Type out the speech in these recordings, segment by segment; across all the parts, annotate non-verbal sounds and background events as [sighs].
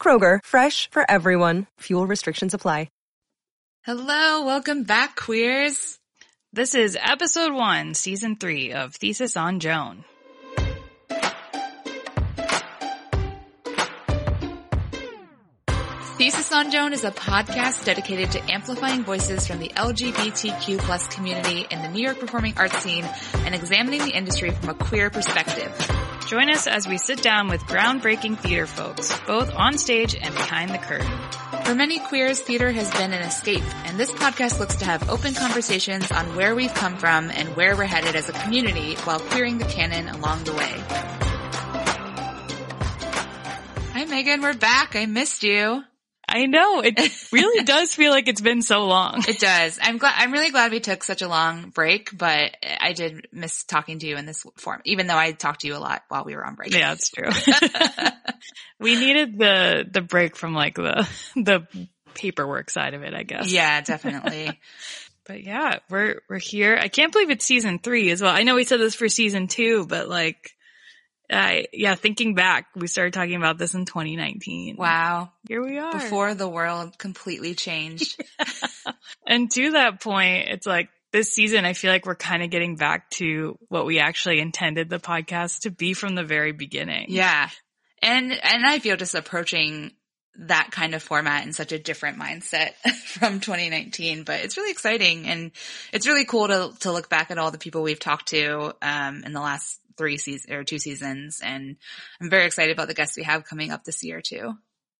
Kroger, fresh for everyone. Fuel restrictions apply. Hello, welcome back, queers. This is episode one, season three of Thesis on Joan. Thesis on Joan is a podcast dedicated to amplifying voices from the LGBTQ plus community in the New York performing arts scene and examining the industry from a queer perspective. Join us as we sit down with groundbreaking theater folks, both on stage and behind the curtain. For many queers, theater has been an escape, and this podcast looks to have open conversations on where we've come from and where we're headed as a community while queering the canon along the way. Hi Megan, we're back. I missed you. I know. It [laughs] really does feel like it's been so long. It does. I'm glad, I'm really glad we took such a long break, but I did miss talking to you in this form, even though I talked to you a lot while we were on break. Yeah, it's true. [laughs] we needed the, the break from like the, the paperwork side of it, I guess. Yeah, definitely. [laughs] but yeah, we're, we're here. I can't believe it's season three as well. I know we said this for season two, but like, uh, yeah, thinking back, we started talking about this in 2019. Wow. Here we are. Before the world completely changed. [laughs] and to that point, it's like this season, I feel like we're kind of getting back to what we actually intended the podcast to be from the very beginning. Yeah. And, and I feel just approaching that kind of format in such a different mindset [laughs] from 2019, but it's really exciting and it's really cool to, to look back at all the people we've talked to, um, in the last three seasons or two seasons. And I'm very excited about the guests we have coming up this year too.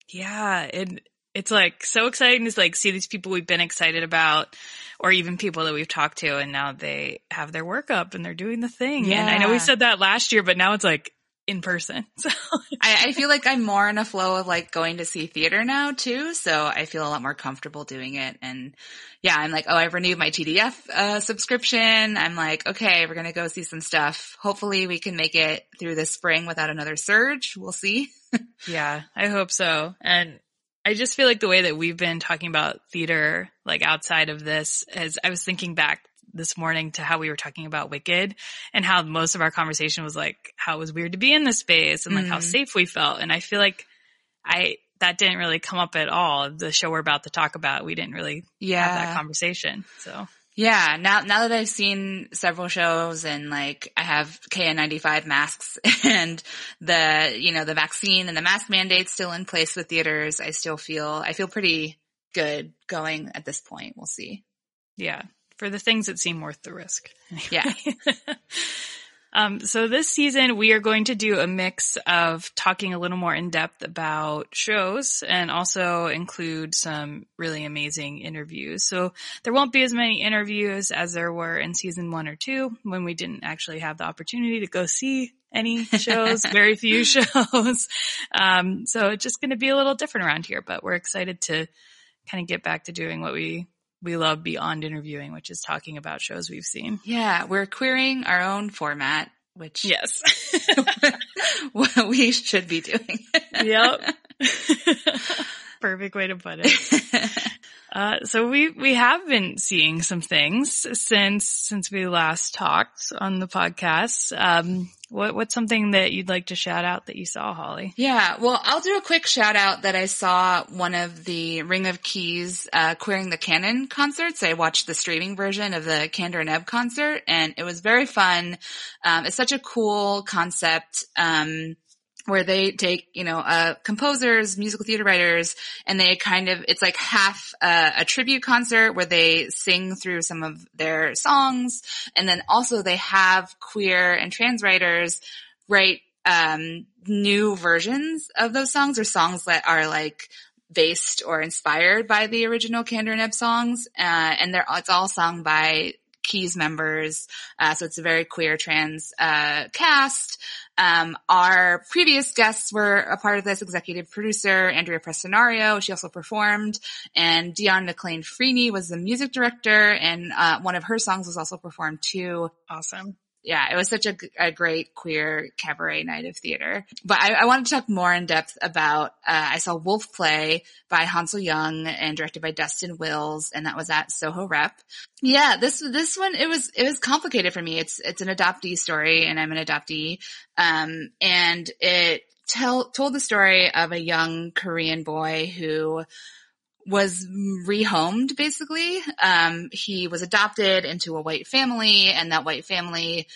Yeah. And it's like so exciting to like see these people we've been excited about or even people that we've talked to and now they have their work up and they're doing the thing. Yeah. And I know we said that last year, but now it's like in person. [laughs] So I, I, feel like I'm more in a flow of like going to see theater now too. So I feel a lot more comfortable doing it. And yeah, I'm like, oh, I've renewed my TDF uh, subscription. I'm like, okay, we're going to go see some stuff. Hopefully we can make it through this spring without another surge. We'll see. [laughs] yeah, I hope so. And I just feel like the way that we've been talking about theater, like outside of this, as I was thinking back this morning to how we were talking about Wicked and how most of our conversation was like how it was weird to be in this space and like mm-hmm. how safe we felt. And I feel like I, that didn't really come up at all. The show we're about to talk about, we didn't really yeah. have that conversation. So yeah, now now that I've seen several shows and like I have KN95 masks [laughs] and the you know the vaccine and the mask mandates still in place with theaters, I still feel I feel pretty good going at this point. We'll see. Yeah, for the things that seem worth the risk. Yeah. [laughs] um, so this season we are going to do a mix of talking a little more in depth about shows and also include some really amazing interviews. So there won't be as many interviews as there were in season one or two when we didn't actually have the opportunity to go see any shows, [laughs] very few shows. Um, so it's just going to be a little different around here, but we're excited to kind of get back to doing what we we love beyond interviewing, which is talking about shows we've seen. Yeah, we're querying our own format, which yes, what [laughs] we should be doing. yep. [laughs] Perfect way to put it. [laughs] Uh, so we we have been seeing some things since since we last talked on the podcast. Um, what what's something that you'd like to shout out that you saw, Holly? Yeah, well, I'll do a quick shout out that I saw one of the Ring of Keys uh, Queering the Canon concerts. I watched the streaming version of the Kander and Ebb concert, and it was very fun. Um, it's such a cool concept. Um, where they take, you know, uh, composers, musical theater writers, and they kind of, it's like half uh, a tribute concert where they sing through some of their songs. And then also they have queer and trans writers write, um, new versions of those songs or songs that are like based or inspired by the original Kander and Ebb songs. Uh, and they're, it's all sung by Keys members. Uh, so it's a very queer trans, uh, cast. Um, our previous guests were a part of this executive producer, Andrea Prestinario. She also performed and Dionne McClain-Freeney was the music director and, uh, one of her songs was also performed too. Awesome yeah, it was such a, a, great queer cabaret night of theater. But I, I to talk more in depth about, uh, I saw Wolf Play by Hansol Jung and directed by Dustin Wills, and that was at Soho Rep. Yeah, this, this one, it was, it was complicated for me. It's, it's an adoptee story and I'm an adoptee. Um, and it tell, told the story of a young Korean boy who, was rehomed basically. Um, he was adopted into a white family and that white family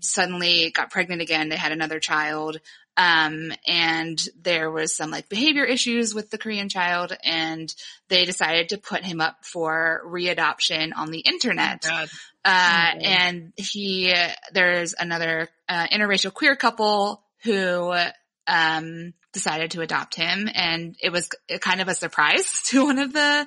suddenly got pregnant again. They had another child. Um, and there was some like behavior issues with the Korean child and they decided to put him up for readoption on the internet. Oh uh, oh and he, there's another, uh, interracial queer couple who, um, decided to adopt him. And it was kind of a surprise [laughs] to one of the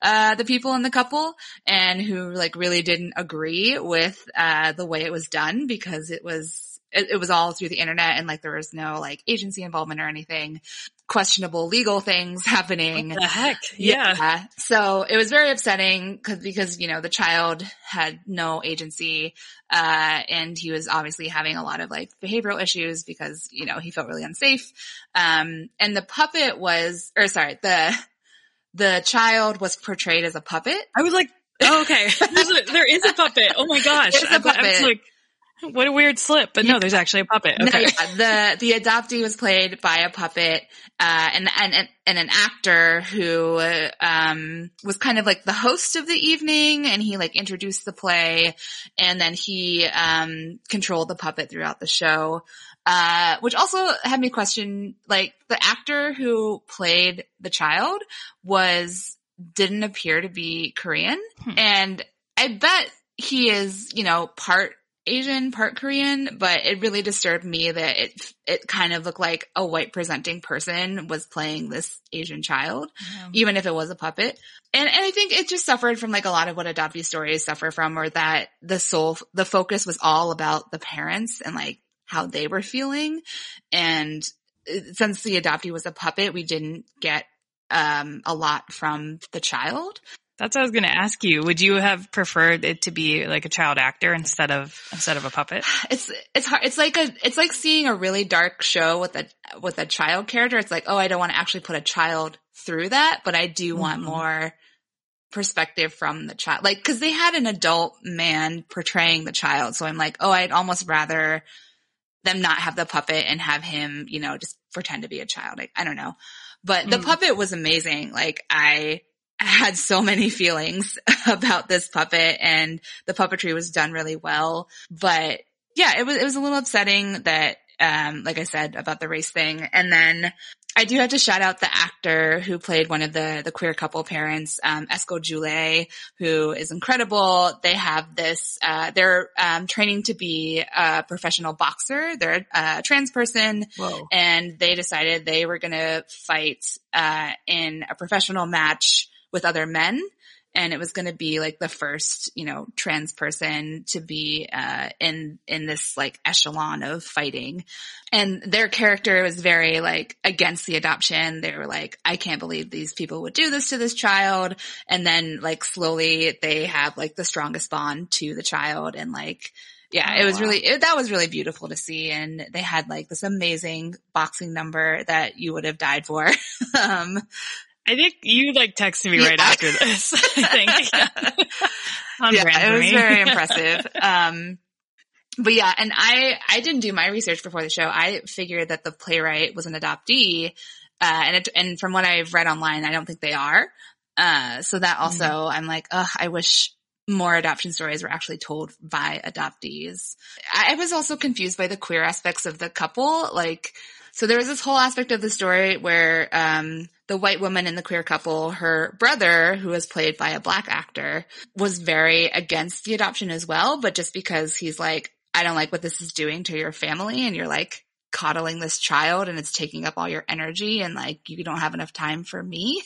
uh, the people in the couple and who like really didn't agree with uh, the way it was done because it was it, it was all through the internet and like there was no like agency involvement or anything questionable legal things [laughs] happening. What the heck? Yeah. yeah. So it was very upsetting because, because, you know, the child had no agency, uh, and he was obviously having a lot of like behavioral issues because, you know, he felt really unsafe. Um, and the puppet was, or sorry, the, the child was portrayed as a puppet. I was like, oh, okay, a, there is a puppet. Oh my gosh. It's a puppet. I was like, what a weird slip, but no, there's actually a puppet. Okay. No, yeah, the the adoptee was played by a puppet, uh, and and and an actor who um was kind of like the host of the evening, and he like introduced the play, and then he um controlled the puppet throughout the show. Uh, which also had me question, like the actor who played the child was didn't appear to be Korean, hmm. and I bet he is, you know, part Asian, part Korean, but it really disturbed me that it it kind of looked like a white presenting person was playing this Asian child, yeah. even if it was a puppet. And and I think it just suffered from like a lot of what adoptee stories suffer from, or that the soul the focus was all about the parents and like how they were feeling. And uh, since the adoptee was a puppet, we didn't get um, a lot from the child. That's what I was going to ask you. Would you have preferred it to be like a child actor instead of instead of a puppet? [sighs] It's it's hard. It's like a it's like seeing a really dark show with a with a child character. It's like, oh, I don't want to actually put a child through that, but I do mm-hmm. want more perspective from the child. Like, cause they had an adult man portraying the child. So I'm like, oh, I'd almost rather them not have the puppet and have him, you know, just pretend to be a child. Like, I don't know. But mm. the puppet was amazing. Like I, had so many [laughs] feelings about this puppet and the puppetry was done really well. But yeah, it was, it was a little upsetting that, um, like I said about the race thing. And then I do have to shout out the actor who played one of the, the queer couple parents, um, Esco Jouléy, who is incredible. They have this, uh, they're, um, training to be a professional boxer. They're a trans person Whoa. and they decided they were going to fight, uh, in a professional match with other men and it was going to be like the first, you know, trans person to be uh, in in this like echelon of fighting. And their character was very like against the adoption. They were like, I can't believe these people would do this to this child. And then like slowly they have like the strongest bond to the child and like yeah, oh, it was wow. really, it, that was really beautiful to see. And they had like this amazing boxing number that you would have died for. [laughs] um, I think you like texted me yeah. right after this. [laughs] I think. [laughs] yeah, it was very [laughs] impressive. Um, but yeah, and I, I didn't do my research before the show. I figured that the playwright was an adoptee. Uh, and it, and from what I've read online, I don't think they are. Uh, so that also, mm. I'm like, ugh, I wish more adoption stories were actually told by adoptees. I was also confused by the queer aspects of the couple. Like, So there was this whole aspect of the story where, um, the white woman in the queer couple, her brother, who was played by a black actor, was very against the adoption as well. But just because he's like, I don't like what this is doing to your family and you're like coddling this child and it's taking up all your energy and like you don't have enough time for me.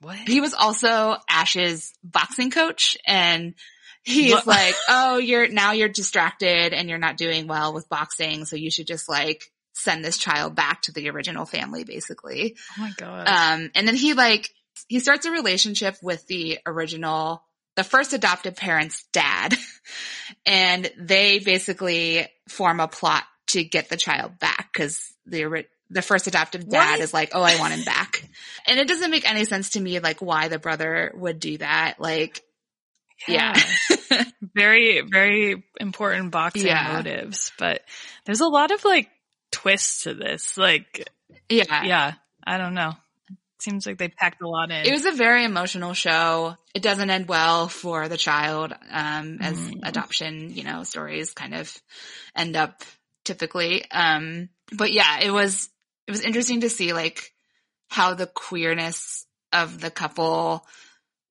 What? He was also Ash's boxing coach and he's What? like, Oh, you're now you're distracted and you're not doing well with boxing. So you should just like send this child back to the original family, basically. Oh my god. Um, and then he like, he starts a relationship with the original, the first adopted parent's dad. [laughs] And they basically form a plot to get the child back because the, the first adoptive dad What? is like, oh, I want him back. [laughs] And it doesn't make any sense to me, like why the brother would do that. Like, yeah. [laughs] very, very important boxing Yeah. motives, but there's a lot of like twists to this. Like, yeah. yeah, I don't know. Seems like they packed a lot in. It was a very emotional show. It doesn't end well for the child, um, as Mhm. adoption, you know, stories kind of end up typically. Um, but yeah, it was, it was interesting to see like how the queerness of the couple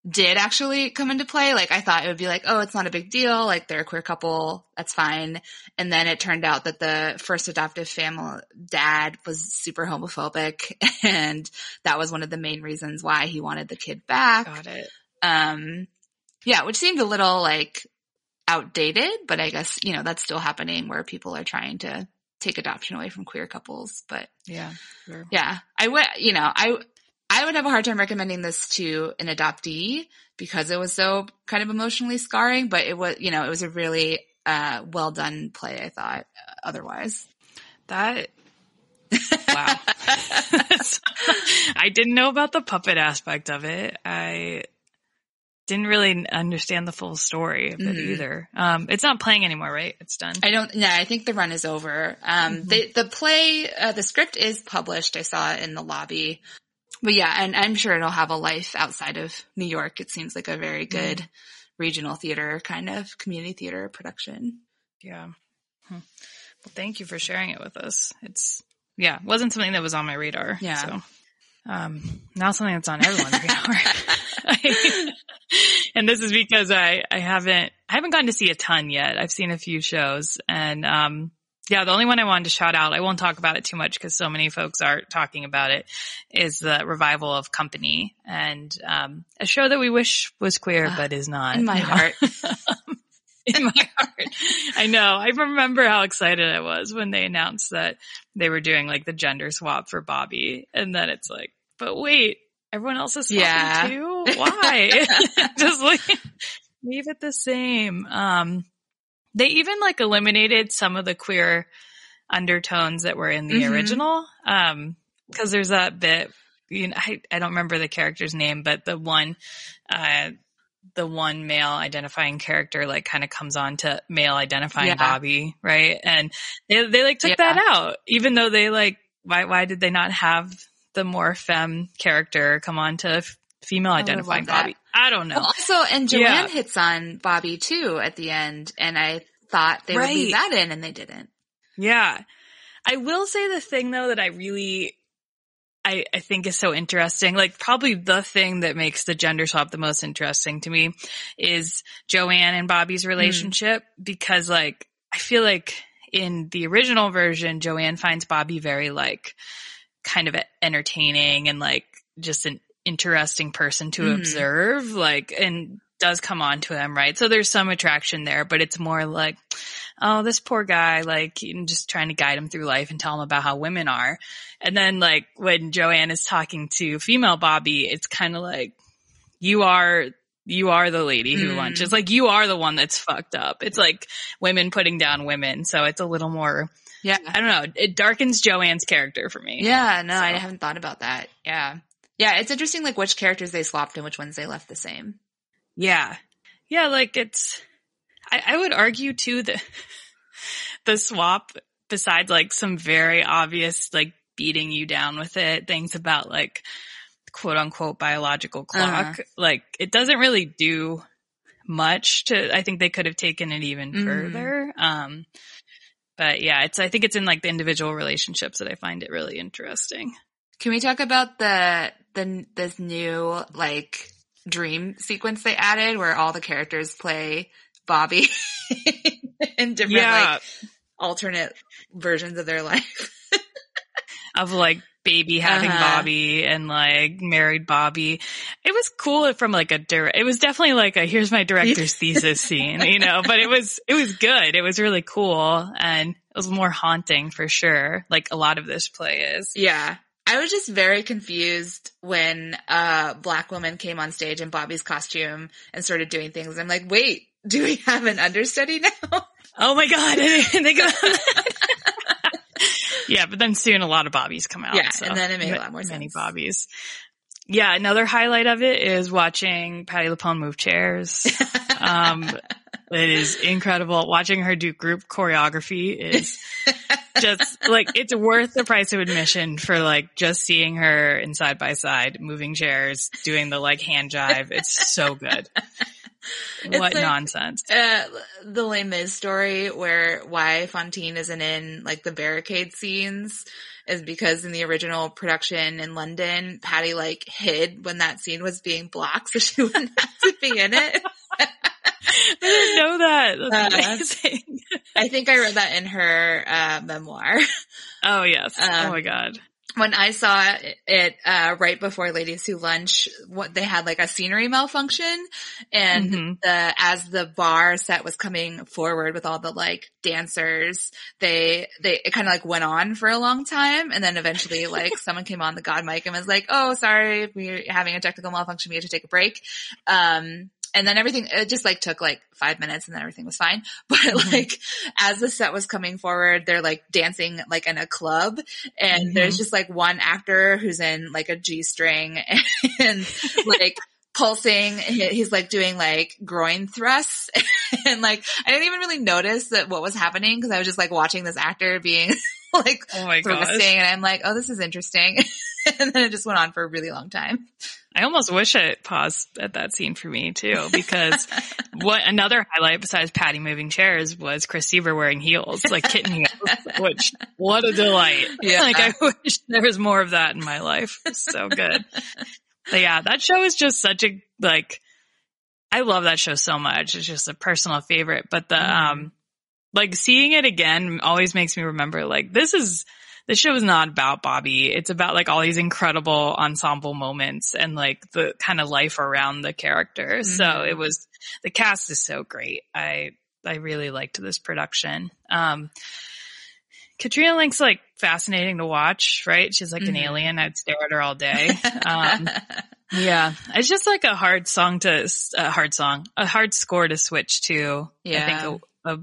did actually come into play. Like I thought it would be like, oh, it's not a big deal. Like they're a queer couple. That's fine. And then it turned out that the first adoptive family dad was super homophobic [laughs] and that was one of the main reasons why he wanted the kid back. Got it. Um, yeah, which seemed a little like outdated, but I guess, you know, that's still happening where people are trying to take adoption away from queer couples. But Yeah. Sure. yeah, I would, you know, I, I would have a hard time recommending this to an adoptee because it was so kind of emotionally scarring, but it was, you know, it was a really, uh, well done play, I thought, otherwise. That. [laughs] Wow. [laughs] I didn't know about the puppet aspect of it. I didn't really understand the full story of it Mhm. either. Um, it's not playing anymore, right? It's done. I don't, yeah, I think the run is over. Um, the, the play, uh, the script is published. I saw it in the lobby. But yeah, and I'm sure it'll have a life outside of New York. It seems like a very good regional theater kind of community theater production. Yeah. Hmm. Well, thank you for sharing it with us. It's yeah, wasn't something that was on my radar. Yeah. So, um, now something that's on everyone's [laughs] radar. [laughs] and this is because I I haven't I haven't gotten to see a ton yet. I've seen a few shows, and um, yeah, the only one I wanted to shout out. I won't talk about it too much because so many folks are talking about it. Is the revival of Company and um, a show that we wish was queer Ah, but is not In my heart. [laughs] in my heart. I know. I remember how excited I was when they announced that they were doing like the gender swap for Bobby. And then it's like, but wait, everyone else is swapping Yeah. too? Why? [laughs] Just like leave it the same. Um, they even like eliminated some of the queer undertones that were in the Mhm. original. Um, cause there's that bit, you know, I, I don't remember the character's name, but the one, uh, the one male identifying character like kind of comes on to male identifying Yeah. Bobby, right? And they they like took Yeah. that out, even though they like why why did they not have the more femme character come on to f- female identifying. Bobby? I don't know. Well, also, and Joanne Yeah. hits on Bobby too at the end, and I thought they would leave that in, and they didn't. Yeah. I will say the thing though that I really I, I think is so interesting. Like probably the thing that makes the gender swap the most interesting to me is Joanne and Bobby's hmm. relationship because like I feel like in the original version, Joanne finds Bobby very like kind of entertaining and like just an interesting person to Mhm. observe, like, and does come on to him, right? So there's some attraction there, but it's more like, oh, this poor guy, like, just trying to guide him through life and tell him about how women are. And then like when Joanne is talking to female Bobby, it's kind of like, you are, you are the lady who Mm. lunches. Like you are the one that's fucked up. It's like women putting down women. So it's a little more, Yeah. I don't know. It darkens Joanne's character for me. Yeah, no, I haven't thought about that. Yeah. Yeah, it's interesting like which characters they swapped and which ones they left the same. Yeah. Yeah, like it's I, I would argue too that [laughs] the swap, besides like some very obvious like beating you down with it, things about like quote unquote biological clock, Uh-huh. like it doesn't really do much to I think they could have taken it even Mhm. further. Um But yeah, it's, I think it's in like the individual relationships that I find it really interesting. Can we talk about the, the, this new like dream sequence they added where all the characters play Bobby [laughs] in different Yeah. like alternate versions of their [laughs] life? of like baby having Uh-huh. Bobby and like married Bobby. It was cool from like a direct, it was definitely like a here's my director's [laughs] thesis scene, you know, but it was, it was good. It was really cool and it was more haunting for sure. Like a lot of this play is. Yeah. I was just very confused when a black woman came on stage in Bobby's costume and started doing things. I'm like, wait, do we have an understudy now? Oh my God. [laughs] Think about that. [laughs] yeah, but then soon a lot of Bobbies come out. Yeah, so and then it made a lot more Many sense. Bobbies. Yeah, another highlight of it is watching Patti LuPone move chairs. [laughs] Um, it is incredible. Watching her do group choreography is [laughs] just like, it's worth the price of admission for like just seeing her in side by side moving chairs, doing the like hand jive. It's so good. what like- nonsense. Uh, the Les Mis story where why Fantine isn't in like the barricade scenes is because in the original production in London, Patti like hid when that scene was being blocked so she [laughs] wouldn't have to be in it. [laughs] [laughs] I didn't know that. That's Uh, amazing. I think I read that in her uh, memoir. Oh yes. Um, oh my God. when I saw it, uh, right before Ladies Who Lunch, what they had like a scenery malfunction and Mhm. the, as the bar set was coming forward with all the like dancers, they, they, it kind of like went on for a long time. And then eventually like [laughs] someone came on the God mic and was like, Oh, sorry, we're having a technical malfunction. We have to take a break. Um, and then everything, it just like took like five minutes and then everything was fine. [laughs] But Mhm. like, as the set was coming forward, they're like dancing like in a club and Mhm. there's just like one actor who's in like a G string [laughs] and like pulsing. He's like doing like groin thrusts [laughs] and like I didn't even really notice that what was happening because I was just like watching this actor being like Oh my gosh. thrusting and I'm like, oh, this is interesting. and then it just went on for a really long time. I almost wish it paused at that scene for me too, because [laughs] what another highlight besides Patti moving chairs was Chris Sieber wearing heels, like kitten heels, which what a delight. Yeah. Like I wish there was more of that in my life. So good. But yeah, that show is just such a, like, I love that show so much. It's just a personal favorite, but the, um, like seeing it again always makes me remember like this is, the show is not about Bobby. It's about like all these incredible ensemble moments and like the kind of life around the character. So Mhm. it was, the cast is so great. I, I really liked this production. Um, Katrina Lenk's like fascinating to watch, right? She's like an Mhm. alien. I'd stare at her all day. [laughs] Um, yeah, it's just like a hard song to, a hard song, a hard score to switch to. I Yeah. think a, a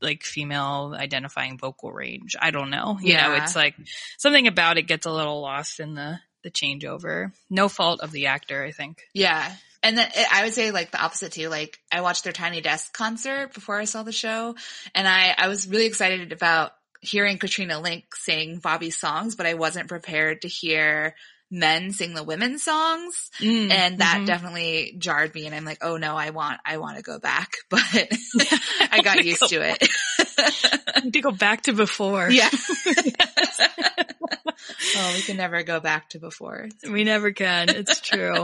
like female identifying vocal range. I don't know. You know, Yeah. it's like something about it gets a little lost in the, the changeover. No fault of the actor, I think. Yeah. And then eh, I would say like the opposite too. Like I watched their Tiny Desk concert before I saw the show and I, I was really excited about hearing Katrina Lenk sing Bobby's songs, but I wasn't prepared to hear men sing the women's songs. And that Mhm. definitely jarred me. And I'm like, oh no, I want, I want to go back, [laughs] but [laughs] I got used to it. I need to go back to before. yeah. [laughs] oh, we can never go back to before. We never can. It's true.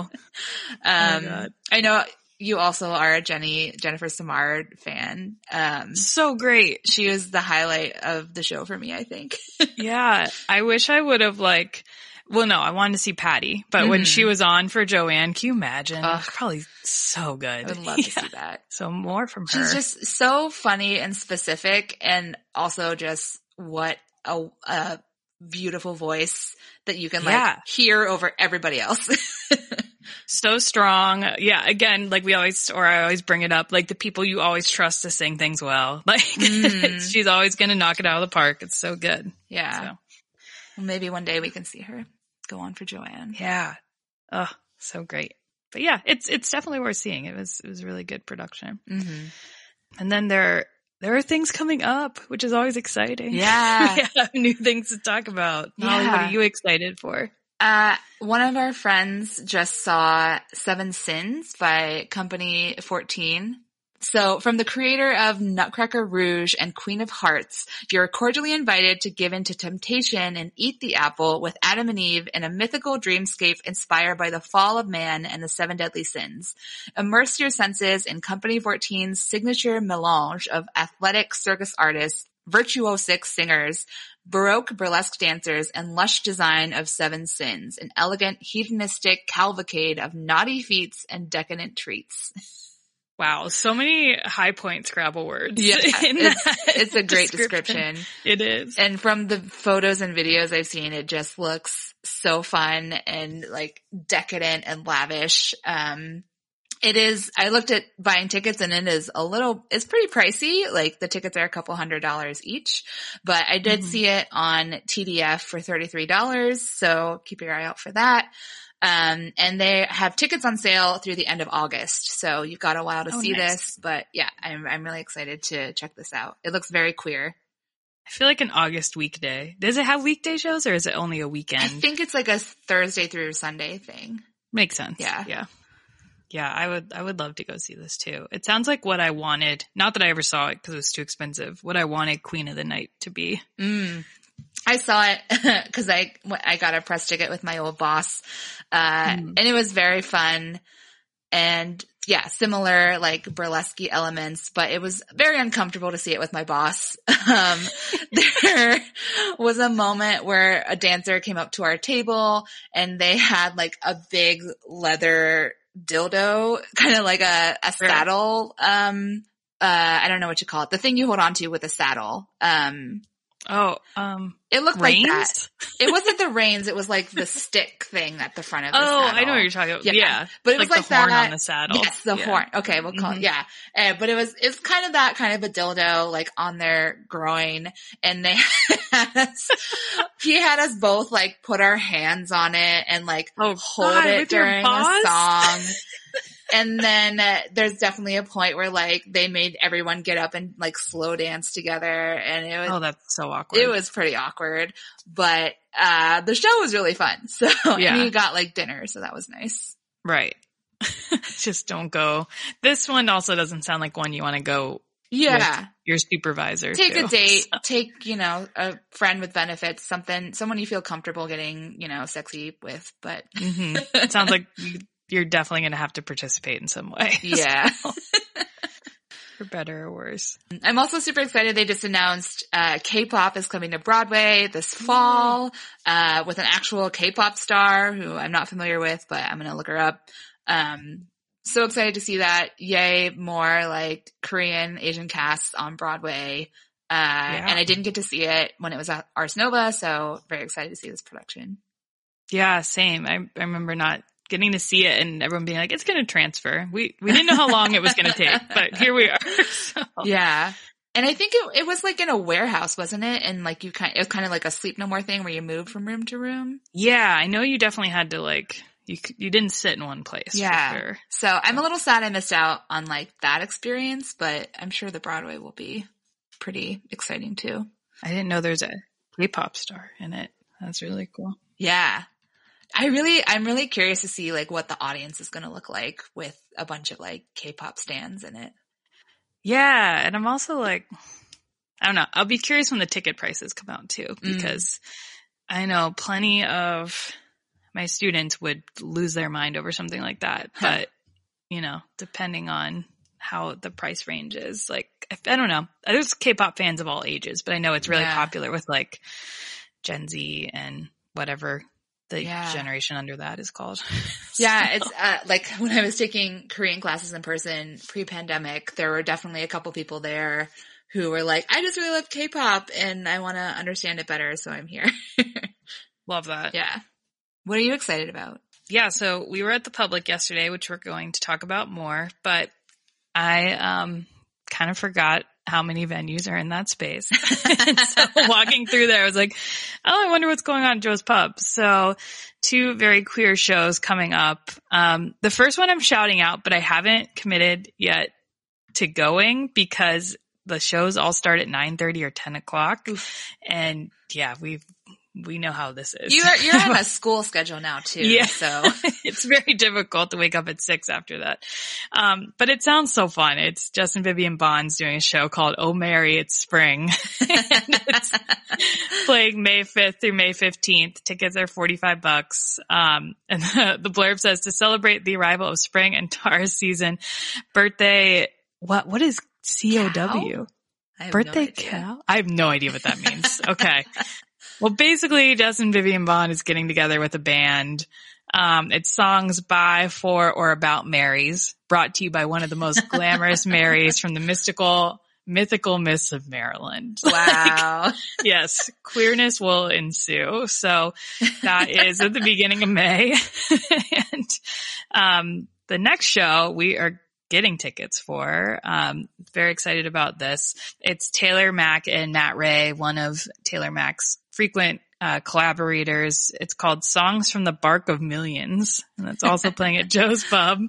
Um, God. I know you also are a Jenny, Jennifer Simard fan. Um, so great. she was the highlight of the show for me, I think. Yeah. I wish I would have like, well, no, I wanted to see Patti, but when Mhm. she was on for Joanne, can you imagine? Ugh. Probably so good. I would love to [laughs] see that. So more from her. She's just so funny and specific and also just what a, a beautiful voice that you can like Yeah. hear over everybody else. [laughs] so strong. Yeah. Again, like we always, or I always bring it up, like the people you always trust to sing things well. [laughs] Like Mhm. she's always going to knock it out of the park. It's so good. yeah. So, Well, maybe one day we can see her go on for Joanne. yeah. Oh, so great. But yeah, it's, it's definitely worth seeing. It was, it was really good production. Mm-hmm. And then there, there are things coming up, which is always exciting. Yeah. [laughs] we have new things to talk about. Molly, what are you excited for? Uh, one of our friends just saw Seven Sins by Company 14. So from the creator of Nutcracker Rouge and Queen of Hearts, you're cordially invited to give in to temptation and eat the apple with Adam and Eve in a mythical dreamscape inspired by the fall of man and the seven deadly sins. Immerse your senses in Company 14's signature melange of athletic circus artists, virtuosic singers, Baroque burlesque dancers, and lush design of Seven Sins, an elegant hedonistic cavalcade of naughty feats and decadent treats. [laughs] Wow, so many high point Scrabble words. Yeah, [laughs] it's, it's a great description. It is. And from the photos and videos I've seen, it just looks so fun and like decadent and lavish. Um, it is, I looked at buying tickets and it is a little, it's pretty pricey. Like the tickets are a couple hundred dollars each, but I did Mhm. see it on TDF for $33. So keep your eye out for that. Um, and they have tickets on sale through the end of August. So you've got a while to Oh, see nice. this, but yeah, I'm, I'm really excited to check this out. It looks very queer. I feel like an August weekday. Does it have weekday shows or is it only a weekend? I think it's like a Thursday through Sunday thing. Makes sense. Yeah. Yeah. Yeah, I would, I would love to go see this too. It sounds like what I wanted. Not that I ever saw it because it was too expensive. What I wanted Queen of the Night to be. Mm. I saw it [laughs] because I I got a press ticket with my old boss, uh, Mm. and it was very fun, and yeah, similar like burlesque elements, but it was very uncomfortable to see it with my boss. [laughs] Um, [laughs] there was a moment where a dancer came up to our table and they had like a big leather dildo, kind of like a, a saddle. Um, uh, I don't know what you call it. The thing you hold on to with a saddle. Um, Oh, um, it looked like that. It wasn't the reins. It was like the stick thing at the front of the Oh, saddle. I know what you're talking about. Yeah. Yeah. But it was like, like the horn that- on the saddle. Yes, the Yeah. horn. Okay, we'll call Mhm. it, yeah. Uh, but it was, it's kind of that kind of a dildo, like on their groin. And they [laughs] had us, he had us both like put our hands on it and like Oh, hold God, it during a song. [laughs] and then uh, there's definitely a point where like they made everyone get up and like slow dance together and it was, Oh, that's so awkward. it was pretty awkward, but, uh, the show was really fun. [laughs] So, Yeah. and you got like dinner. So that was nice. right. [laughs] Just don't go. This one also doesn't sound like one you want to go Yeah. your supervisor. take to. a [laughs] date, take, you know, a friend with benefits, something, someone you feel comfortable getting, you know, sexy with, but hmm It [laughs] sounds like you, you're definitely going to have to participate in some way. [laughs] yeah. For better or worse. I'm also super excited. They just announced, uh, K-pop is coming to Broadway this fall, uh, with an actual K-pop star who I'm not familiar with, but I'm going to look her up. Um, so excited to see that. Yay, more like Korean Asian casts on Broadway. Uh, and I didn't get to see it when it was at Ars Nova, so very excited to see this production. Yeah, same. I, I remember not getting to see it and everyone being like, it's going to transfer. We, we didn't know how long it was going to take, but here we are. [laughs] So, Yeah. And I think it, it was like in a warehouse, wasn't it? And like you kind, it was kind of like a sleep no more thing where you moved from room to room. yeah, I know you definitely had to like, you, you didn't sit in one place. Yeah. For sure. So I'm a little sad I missed out on like that experience, but I'm sure the Broadway will be pretty exciting too. I didn't know there's a K-pop star in it. That's really cool. Yeah. I really, I'm really curious to see like what the audience is going to look like with a bunch of like K-pop stands in it. Yeah, and I'm also like, I don't know. I'll be curious when the ticket prices come out too, Mm. because I know plenty of my students would lose their mind over something like that. But you know, depending on how the price range is, like I, I don't know. There's K-pop fans of all ages, but I know it's really Yeah. popular with like Gen Z and whatever the Yeah. generation under that is called. [laughs] Yeah, it's uh, like [laughs] when I was taking Korean classes in person pre-pandemic, there were definitely a couple people there who were like, "I just really love K-pop and I want to understand it better, so I'm here." [laughs] Love that. yeah. What are you excited about? yeah, so we were at the public yesterday, which we're going to talk about more, but I um kind of forgot how many venues are in that space. [laughs] so [laughs] walking through there, I was like, oh, I wonder what's going on at Joe's Pub. So two very queer shows coming up. Um, the first one I'm shouting out, but I haven't committed yet to going because the shows all start at 9.30 or 10 o'clock. And yeah, we've, we know how this is. You're you're on a [laughs] school schedule now too. Yeah. So [laughs] it's very difficult to wake up at six after that. Um, but it sounds so fun. It's Justin Vivian Bonds doing a show called Oh Mary, It's Spring. [laughs] it's playing May 5th through May 15th. Tickets are 45 bucks. Um, and the, the blurb says to celebrate the arrival of spring and Taurus season, birthday, what, what is COW? Have Birthday no cow? I have no idea what that means. Okay. Well, basically, Justin Vivian Bond is getting together with a band. Um, it's songs by, for, or about Marys, brought to you by one of the most [laughs] glamorous Marys from the mystical, mythical myths of Maryland. [laughs] Wow. yes, queerness will ensue. So that is at the beginning of May. [laughs] and um, the next show we are getting tickets for. Um, very excited about this. It's Taylor Mac and Matt Ray, one of Taylor Mac's frequent uh, collaborators. It's called Songs from the Bark of Millions, and it's also [laughs] playing at Joe's Pub.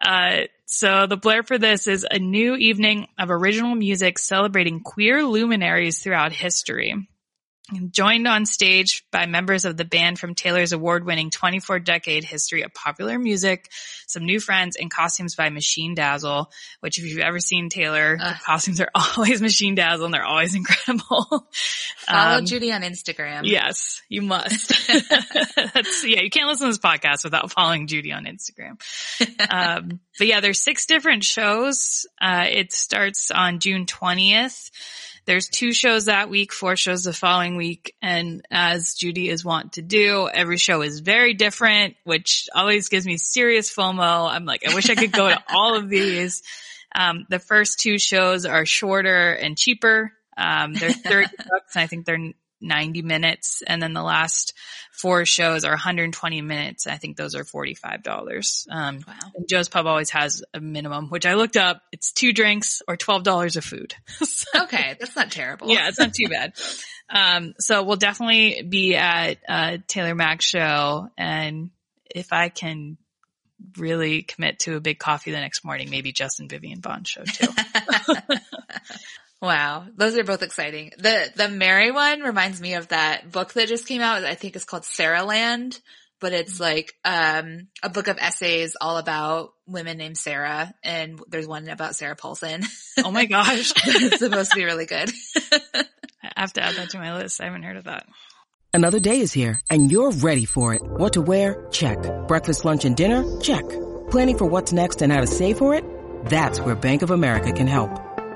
Uh, so the blurb for this is a new evening of original music celebrating queer luminaries throughout history. Joined on stage by members of the band from Taylor's award-winning 24 decade history of popular music, some new friends, and costumes by Machine Dazzle, which if you've ever seen Taylor, the costumes are [laughs] always Machine Dazzle and they're always incredible. Follow Um, Judy on Instagram. Yes, you must. [laughs] That's, yeah, you can't listen to this podcast without following Judy on Instagram. Um, but yeah, there's six different shows. Uh, it starts on June 20th. There's two shows that week, four shows the following week. And as Judy is wont to do, every show is very different, which always gives me serious FOMO. I'm like, I wish I could go to [laughs] all of these. Um, the first two shows are shorter and cheaper. Um, they're 30 bucks and I think they're 90 minutes. And then the last four shows are 120 minutes. I think those are $45. Um, Wow. and Joe's Pub always has a minimum, which I looked up. It's two drinks or $12 of food. [laughs] So- Okay, that's not terrible. yeah, it's not too bad. [laughs] Um, so we'll definitely be at uh, Taylor Mac show, and if I can really commit to a big coffee the next morning, maybe Justin Vivian Bond show too. [laughs] Wow, those are both exciting. The the Mary one reminds me of that book that just came out. I think it's called Sarahland, but it's like um a book of essays all about women named Sarah, and there's one about Sarah Paulson. oh my gosh, [laughs] it's supposed to be really good. [laughs] I have to add that to my list. I haven't heard of that. Another day is here, and you're ready for it. What to wear? Check. Breakfast, lunch, and dinner? Check. Planning for what's next and how to save for it? That's where Bank of America can help.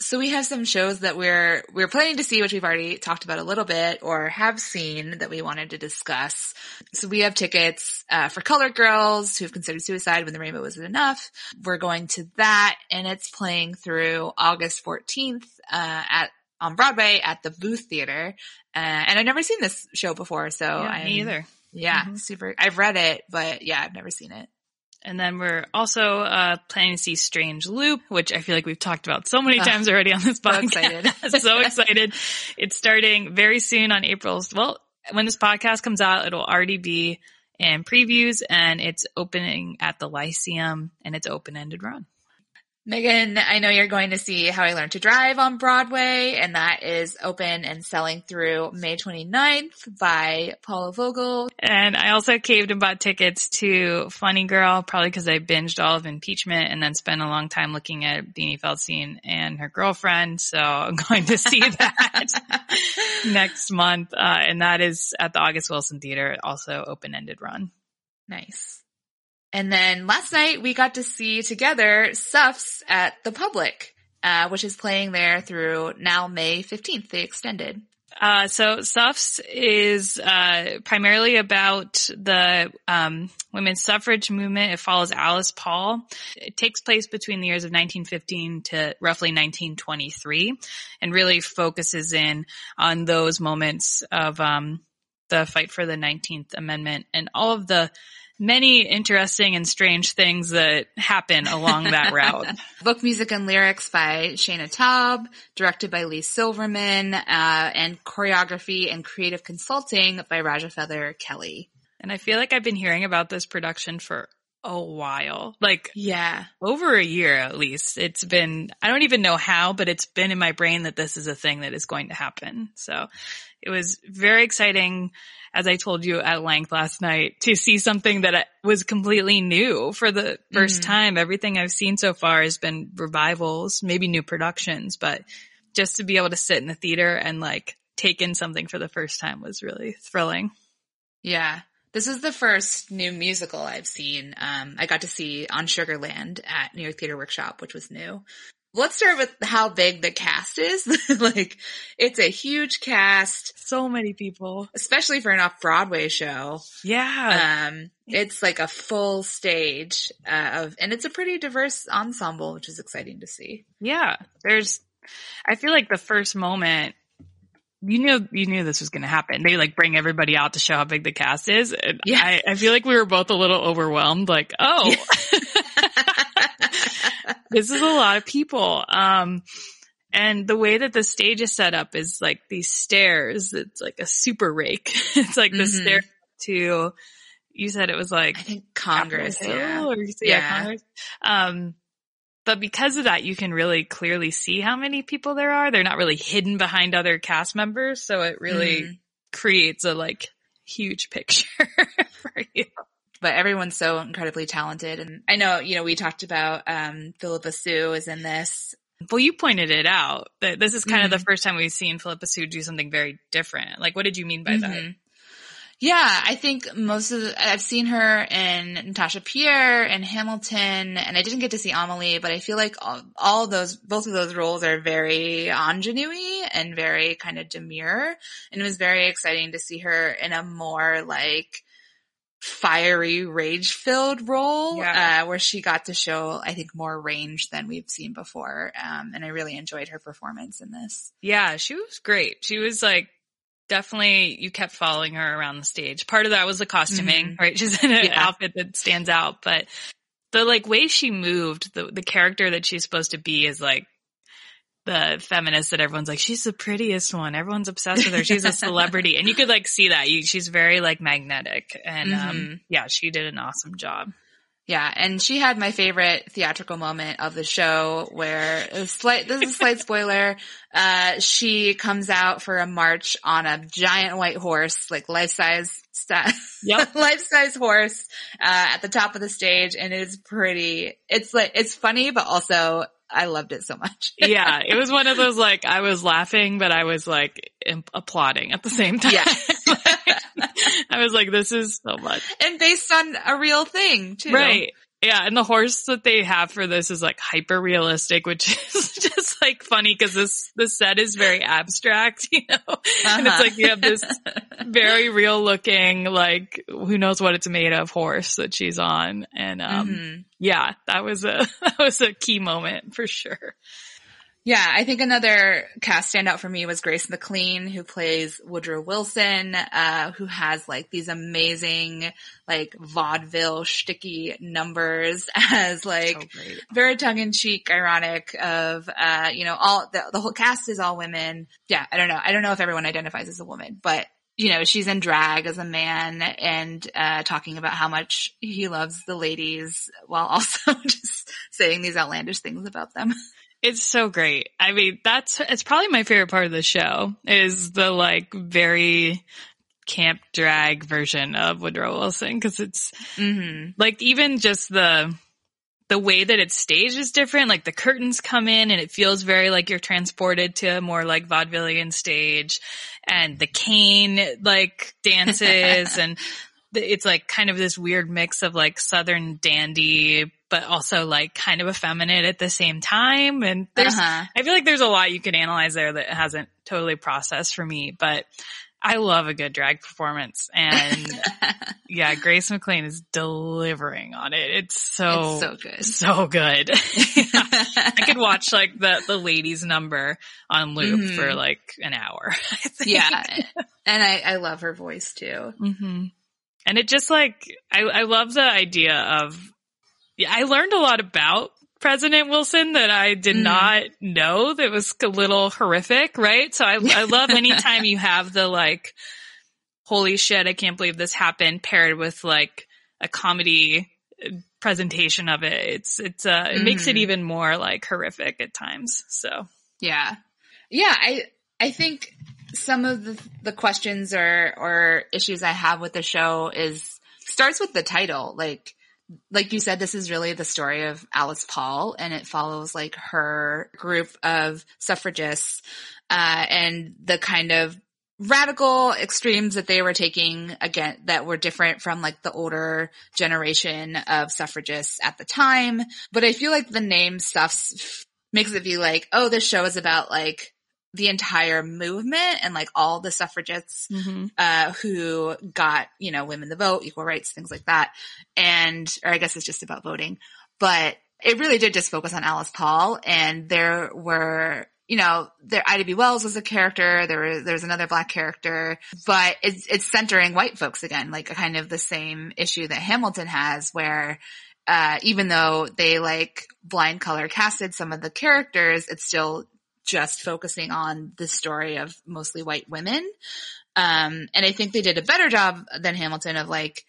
So we have some shows that we're we're planning to see, which we've already talked about a little bit or have seen that we wanted to discuss. So we have tickets uh, for Colored Girls who have considered suicide when the rainbow wasn't enough. We're going to that, and it's playing through August 14th uh, at on Broadway at the Booth Theater. Uh, and I've never seen this show before, so Yeah, I'm, either. Yeah, Mhm. super. I've read it, but yeah, I've never seen it. And then we're also uh, planning to see Strange Loop, which I feel like we've talked about so many Ugh, times already on this podcast. so excited. [laughs] so excited. It's starting very soon on April's. Well, when this podcast comes out, it'll already be in previews and it's opening at the Lyceum and it's open ended run. Megan, I know you're going to see How I Learned to Drive on Broadway, and that is open and selling through May 29th by Paula Vogel. And I also caved and bought tickets to Funny Girl, probably because I binged all of Impeachment and then spent a long time looking at Beanie Feldstein and her girlfriend. So I'm [laughs] going to see that [laughs] next month. Uh, and that is at the August Wilson Theater, also open-ended run. Nice. And then last night we got to see together Suffs at the Public, uh, which is playing there through now May 15th. They extended. Uh, so Suffs is uh, primarily about the um, women's suffrage movement. It follows Alice Paul. It takes place between the years of 1915 to roughly 1923, and really focuses in on those moments of um, the fight for the 19th Amendment and all of the many interesting and strange things that happen along that [laughs] route. Book music and lyrics by Shaina Taub, directed by Leigh Silverman, uh, and choreography and creative consulting by Raja Feather Kelly. And I feel like I've been hearing about this production for a while, like Yeah. over a year at least. It's been, I don't even know how, but it's been in my brain that this is a thing that is going to happen. So it was very exciting, as I told you at length last night, to see something that was completely new for the 1st time. Everything I've seen so far has been revivals, maybe new productions, but just to be able to sit in the theater and like take in something for the first time was really thrilling. Yeah. This is the first new musical I've seen. Um, I got to see on Sugarland at New York Theater Workshop, which was new. Let's start with how big the cast is. [laughs] like, it's a huge cast, So many people. especially for an off-Broadway show. Yeah. Um, it's like a full stage, uh, of, and it's a pretty diverse ensemble, which is exciting to see. Yeah, there's. I feel like the first moment, you knew you knew this was going to happen. They like bring everybody out to show how big the cast is. And Yeah. I, I feel like we were both a little overwhelmed. Like, oh, [laughs] [laughs] this is a lot of people. Um, and the way that the stage is set up is like these stairs. It's like a super rake. [laughs] it's like the Mhm. stair to. You said it was like I think Congress, Capitol yeah. Or yeah, Yeah. Congress. Um, but because of that, you can really clearly see how many people there are. They're not really hidden behind other cast members, so it really Mhm. creates a like huge picture [laughs] for you. But everyone's so incredibly talented. And I know, you know, we talked about, um, Phillipa Soo is in this. Well, you pointed it out that this is kind of Mhm. the first time we've seen Phillipa Soo do something very different. Like, what did you mean by that? Mhm. Yeah, I think most of the, I've seen her in Natasha Pierre and Hamilton, and I didn't get to see Amelie, but I feel like all, all those, both of those roles are very ingenue and very kind of demure. And it was very exciting to see her in a more like fiery, rage filled role, Yeah. uh, where she got to show, I think, more range than we've seen before. Um, and I really enjoyed her performance in this. Yeah, she was great. She was like definitely you kept following her around the stage. Part of that was the costuming, Mhm. right? [laughs] She's in an Yeah. outfit that stands out, but the like way she moved, the the character that she's supposed to be is like the feminist that everyone's like, she's the prettiest one. Everyone's obsessed with her. She's a celebrity. And you could like see that. You, she's very like magnetic. And um Mhm. yeah, she did an awesome job. Yeah, and she had my favorite theatrical moment of the show where slight, this is a slight spoiler. Uh, she comes out for a march on a giant white horse, like life size, sta- Yep. [laughs] life size horse, uh, at the top of the stage. And it is pretty, it's like, it's funny, but also I loved it so much. [laughs] yeah, it was one of those like I was laughing, but I was like im- applauding at the same time. Yeah. [laughs] I was like, this is so much. and based on a real thing too. Right. Yeah, and the horse that they have for this is like hyper realistic, which [laughs] is just like funny because this the set is very abstract, [laughs] you know. And it's Uh-huh. like you have this [laughs] very real looking, like who knows what it's made of horse that she's on, and um, Mhm. yeah, that was a that was a key moment for sure. Yeah, I think another cast standout for me was Grace McLean, who plays Woodrow Wilson, uh, who has like these amazing, like vaudeville sticky numbers [laughs] as like So very tongue in cheek, ironic of, uh, you know, all the, the whole cast is all women. Yeah, I don't know. I don't know if everyone identifies as a woman, but you know, she's in drag as a man and, uh, talking about how much he loves the ladies while [laughs] also just saying these outlandish things about them. [laughs] It's so great. I mean, that's, it's probably my favorite part of the show is the like very camp drag version of Woodrow Wilson. Cause it's Mm-hmm. like even just the, the way that it's staged is different. Like the curtains come in and it feels very like you're transported to a more like vaudevillian stage and the cane like dances [laughs] and it's like kind of this weird mix of like Southern dandy, but also like kind of effeminate at the same time. And there's, Uh-huh. I feel like there's a lot you can analyze there that hasn't totally processed for me, but I love a good drag performance. And [laughs] yeah, Grace McLean is delivering on it. It's so, It's so good. so good. [laughs] I could [laughs] watch like the, the ladies number on loop Mhm. for like an hour. I think. yeah. And I, I love her voice too. hmm And it just like, I, I love the idea of, I learned a lot about President Wilson that I did Mm. not know that was a little horrific, right? So I, I love anytime you [laughs] have the like, holy shit, I can't believe this happened paired with like a comedy uh, presentation of it. It's, it's, uh, it makes it Mhm. even more like horrific at times. So. Yeah. Yeah. I, I think some of the, the questions or, or issues I have with the show is starts with the title. Like, like you said, this is really the story of Alice Paul and it follows like her group of suffragists, uh, and the kind of radical extremes that they were taking again that were different from like the older generation of suffragists at the time. But I feel like the name stuff makes it feel like, oh, this show is about like the entire movement and like all the suffragists uh, who got, you know, women the vote, equal rights, things like that. And, or I guess it's just about voting, but it really did just focus on Alice Paul and there were, you know, there, Ida B. Wells was a character. There was, there's another black character, but it's, it's centering white folks again, like a kind of the same issue that Hamilton has where, uh, even though they like blind color casted some of the characters, it's still just focusing on the story of mostly white women. Um, and I think they did a better job than Hamilton of like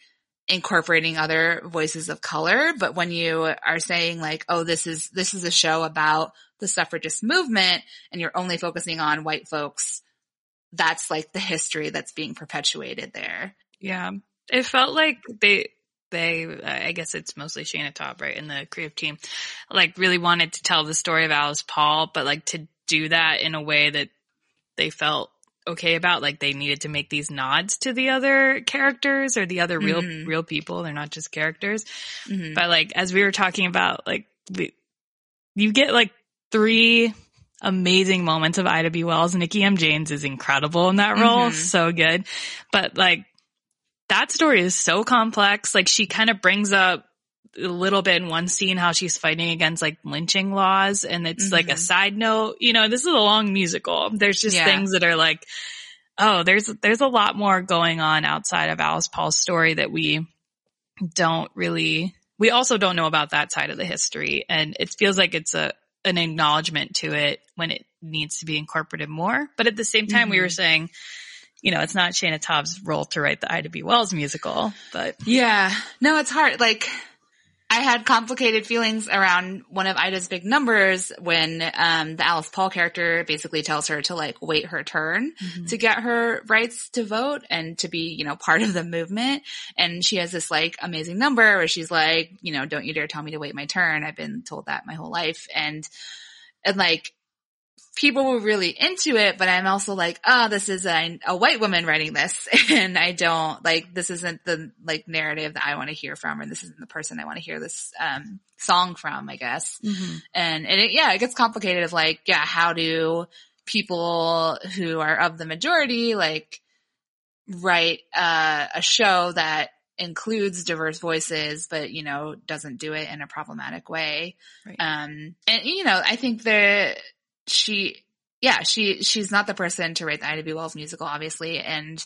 incorporating other voices of color. But when you are saying like, oh, this is, this is a show about the suffragist movement and you're only focusing on white folks, that's like the history that's being perpetuated there. Yeah. It felt like they, they, I guess it's mostly Shaina Taub, right? And the creative team, like really wanted to tell the story of Alice Paul, but like to do that in a way that they felt okay about. Like they needed to make these nods to the other characters or the other real, Mhm. real people. They're not just characters. Mhm. But like, as we were talking about, like, we, you get like three amazing moments of Ida B. Wells. Nikki M. James is incredible in that role. Mhm. So good. But like, that story is so complex. Like, she kind of brings up a little bit in one scene how she's fighting against like lynching laws and it's like a Mhm. side note. You know, this is a long musical. There's just Yeah. things that are like, oh, there's, there's a lot more going on outside of Alice Paul's story that we don't really, we also don't know about that side of the history. And it feels like it's a, an acknowledgement to it when it needs to be incorporated more. But at the same time, we were Mhm. saying, you know, it's not Shaina Taub's role to write the Ida B. Wells musical, but Yeah. No, it's hard. Like, I had complicated feelings around one of Ida's big numbers when um, the Alice Paul character basically tells her to like wait her turn to get her rights to vote and to be, you know, part of the movement. And she has this like amazing number where she's like, you know, don't you dare tell me to wait my turn. I've been told that my whole life. And, and like, people were really into it, but I'm also like, oh, this is a, a white woman writing this. [laughs] And I don't like, this isn't the like narrative that I want to hear from, or this isn't the person I want to hear this, um, song from, I guess. And, and it, yeah, it gets complicated of like, yeah, how do people who are of the majority, like, write, uh, a show that includes diverse voices, but, you know, doesn't do it in a problematic way. Right. Um, and, you know, I think that she, yeah, she, she's not the person to write the Ida B. Wells musical, obviously. And,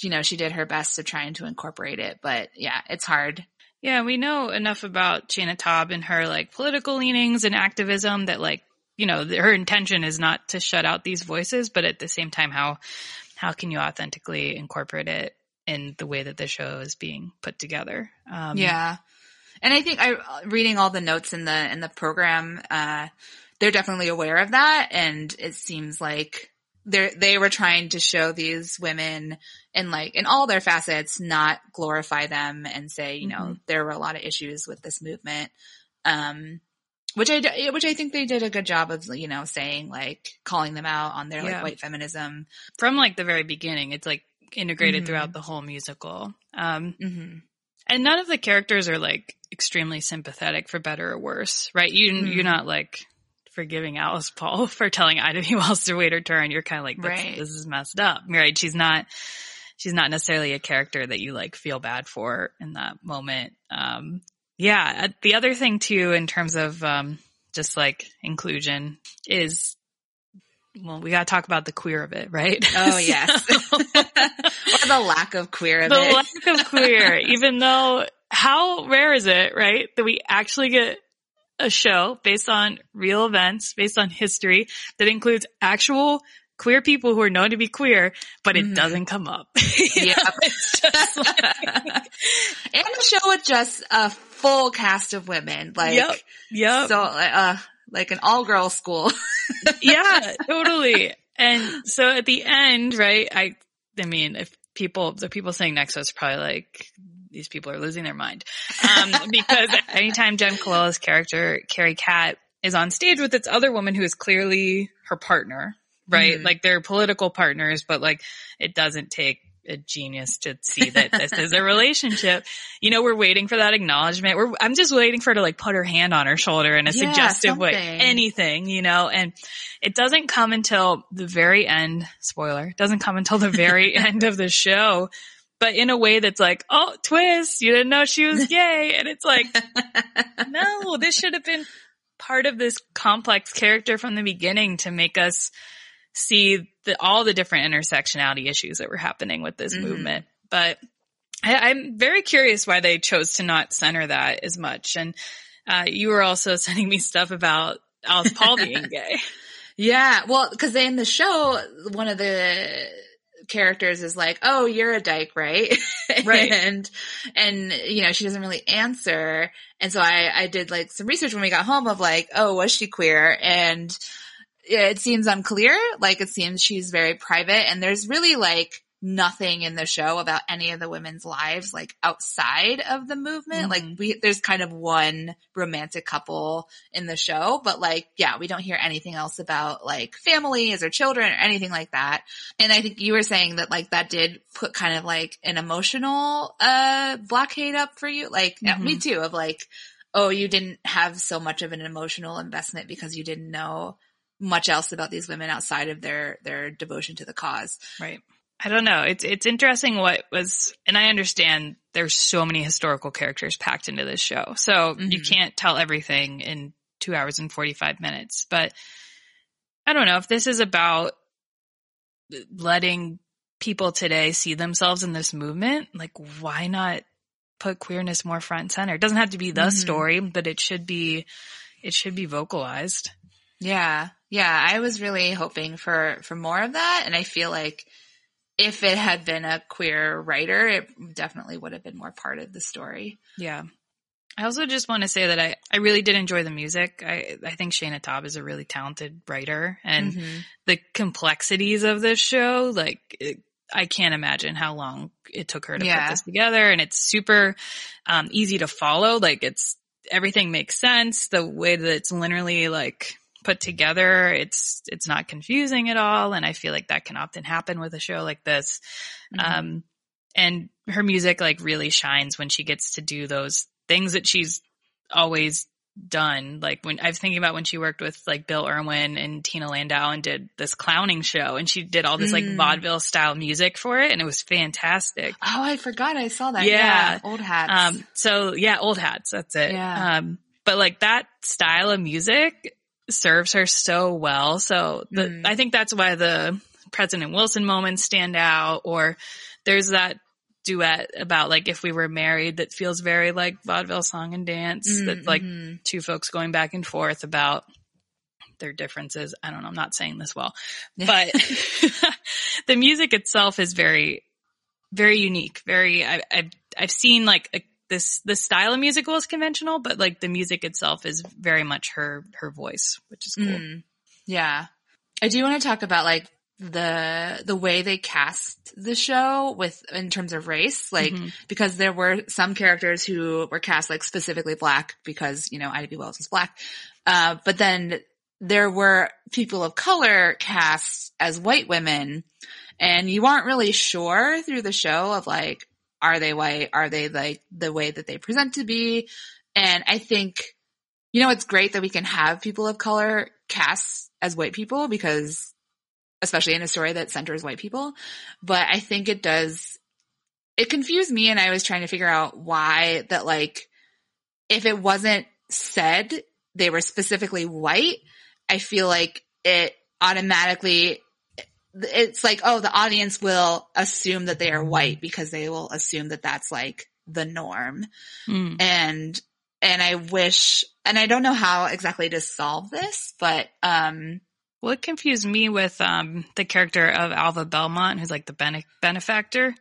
you know, she did her best to try and to incorporate it, but yeah, it's hard. Yeah, we know enough about Shaina Taub and her like political leanings and activism that like, you know, her intention is not to shut out these voices, but at the same time, how, how can you authentically incorporate it in the way that the show is being put together? Um, Yeah. And I think I, reading all the notes in the, in the program, uh, they're definitely aware of that. And it seems like they're, they were trying to show these women in like, in all their facets, not glorify them and say, you know, Mhm. there were a lot of issues with this movement. Um, which I, which I think they did a good job of, you know, saying like calling them out on their Yeah. like white feminism. From like the very beginning, it's like integrated Mhm. throughout the whole musical. Um, Mm-hmm. and none of the characters are like extremely sympathetic for better or worse, right? You, Mhm. you're not like forgiving Alice Paul [laughs] for telling Ida B. Wells to wait her turn. You're kind of like, Right. this is messed up, right? She's not, she's not necessarily a character that you like feel bad for in that moment. Um, yeah. uh, The other thing too, in terms of, um, just like inclusion is, well, we got to talk about the queer of it, right? Oh [laughs] yes, [laughs] or the lack of queer of the it. The lack of queer, even though how rare is it, right? That we actually get a show based on real events, based on history that includes actual queer people who are known to be queer, but it Mhm. doesn't come up. [laughs] Yeah. [laughs] like- and a show with just a full cast of women, like Yep. Yep. so, uh, like an all girl school. [laughs] yeah, totally. And so at the end, right? I, I mean, if people, the people saying next to us probably like, these people are losing their mind. Um, [laughs] because anytime Jenn Colella's character, Carrie Catt, is on stage with this other woman who is clearly her partner, right? Mhm. Like they're political partners, but like it doesn't take a genius to see that this is a relationship. [laughs] You know, we're waiting for that acknowledgement. We're, I'm just waiting for her to like put her hand on her shoulder in a Yeah, suggestive way. Anything, you know, and it doesn't come until the very end, spoiler, doesn't come until the very [laughs] end of the show, but in a way that's like, oh, twist, you didn't know she was [laughs] gay. And it's like, [laughs] no, this should have been part of this complex character from the beginning to make us see the, all the different intersectionality issues that were happening with this Mhm. movement. But I, I'm very curious why they chose to not center that as much. And uh, you were also [laughs] sending me stuff about Alice Paul being gay. Yeah, well, because in the show, one of the characters is like, "Oh, you're a dyke, right?" [laughs] Right. and and you know she doesn't really answer, and so I I did like some research when we got home of like, "Oh, was she queer?" and it seems unclear. Like it seems she's very private, and there's really like nothing in the show about any of the women's lives like outside of the movement. Like Mhm. we there's kind of one romantic couple in the show, but like yeah, we don't hear anything else about like families or children or anything like that. And I think you were saying that like that did put kind of like an emotional uh blockade up for you. Like yeah, me too of like oh, you didn't have so much of an emotional investment because you didn't know much else about these women outside of their their devotion to the cause. Right. I don't know. It's it's interesting what was, and I understand there's so many historical characters packed into this show, so you Mhm. can't tell everything in two hours and forty five minutes. But I don't know if this is about letting people today see themselves in this movement. Like, why not put queerness more front and center? It doesn't have to be the Mhm. story, but it should be. It should be vocalized. Yeah. Yeah. I was really hoping for, for more of that. And I feel like if it had been a queer writer, it definitely would have been more part of the story. Yeah. I also just want to say that I, I really did enjoy the music. I, I think Shaina Taub is a really talented writer and Mhm. the complexities of this show, like it, I can't imagine how long it took her to Yeah. put this together and it's super, um, easy to follow. Like it's, everything makes sense. The way that it's linearly like put together, it's, it's not confusing at all. And I feel like that can often happen with a show like this. Mhm. Um, and her music like really shines when she gets to do those things that she's always done. Like when I was thinking about when she worked with like Bill Irwin and Tina Landau and did this clowning show and she did all this like Mm. vaudeville style music for it and it was fantastic. Oh, I forgot I saw that. Yeah. Yeah. Old hats. Um, so yeah, old hats. That's it. Yeah. Um, but like that style of music serves her so well. So the, Mm. I think that's why the President Wilson moments stand out or there's that duet about like if we were married that feels very like vaudeville song and dance Mm, that's like mhm. two folks going back and forth about their differences. I don't know. I'm not saying this well, but [laughs] [laughs] the music itself is very, very unique. Very, I, I've, I've seen like a, this, the style of musical is conventional, but like the music itself is very much her, her voice, which is cool. Mm. Yeah. I do want to talk about like the the way they cast the show with in terms of race like Mhm. because there were some characters who were cast like specifically black because you know Ida B Wells was black uh but then there were people of color cast as white women and you aren't really sure through the show of like, are they white? Are they like the way that they present to be? And I think, you know, it's great that we can have people of color cast as white people because especially in a story that centers white people. But I think it does, it confused me and I was trying to figure out why that like, if it wasn't said they were specifically white, I feel like it automatically, it's like, oh, the audience will assume that they are white because they will assume that that's like the norm. Mm. And, and I wish, and I don't know how exactly to solve this, but, um, Well, it confused me with um, the character of Alva Belmont, who's like the bene- benefactor,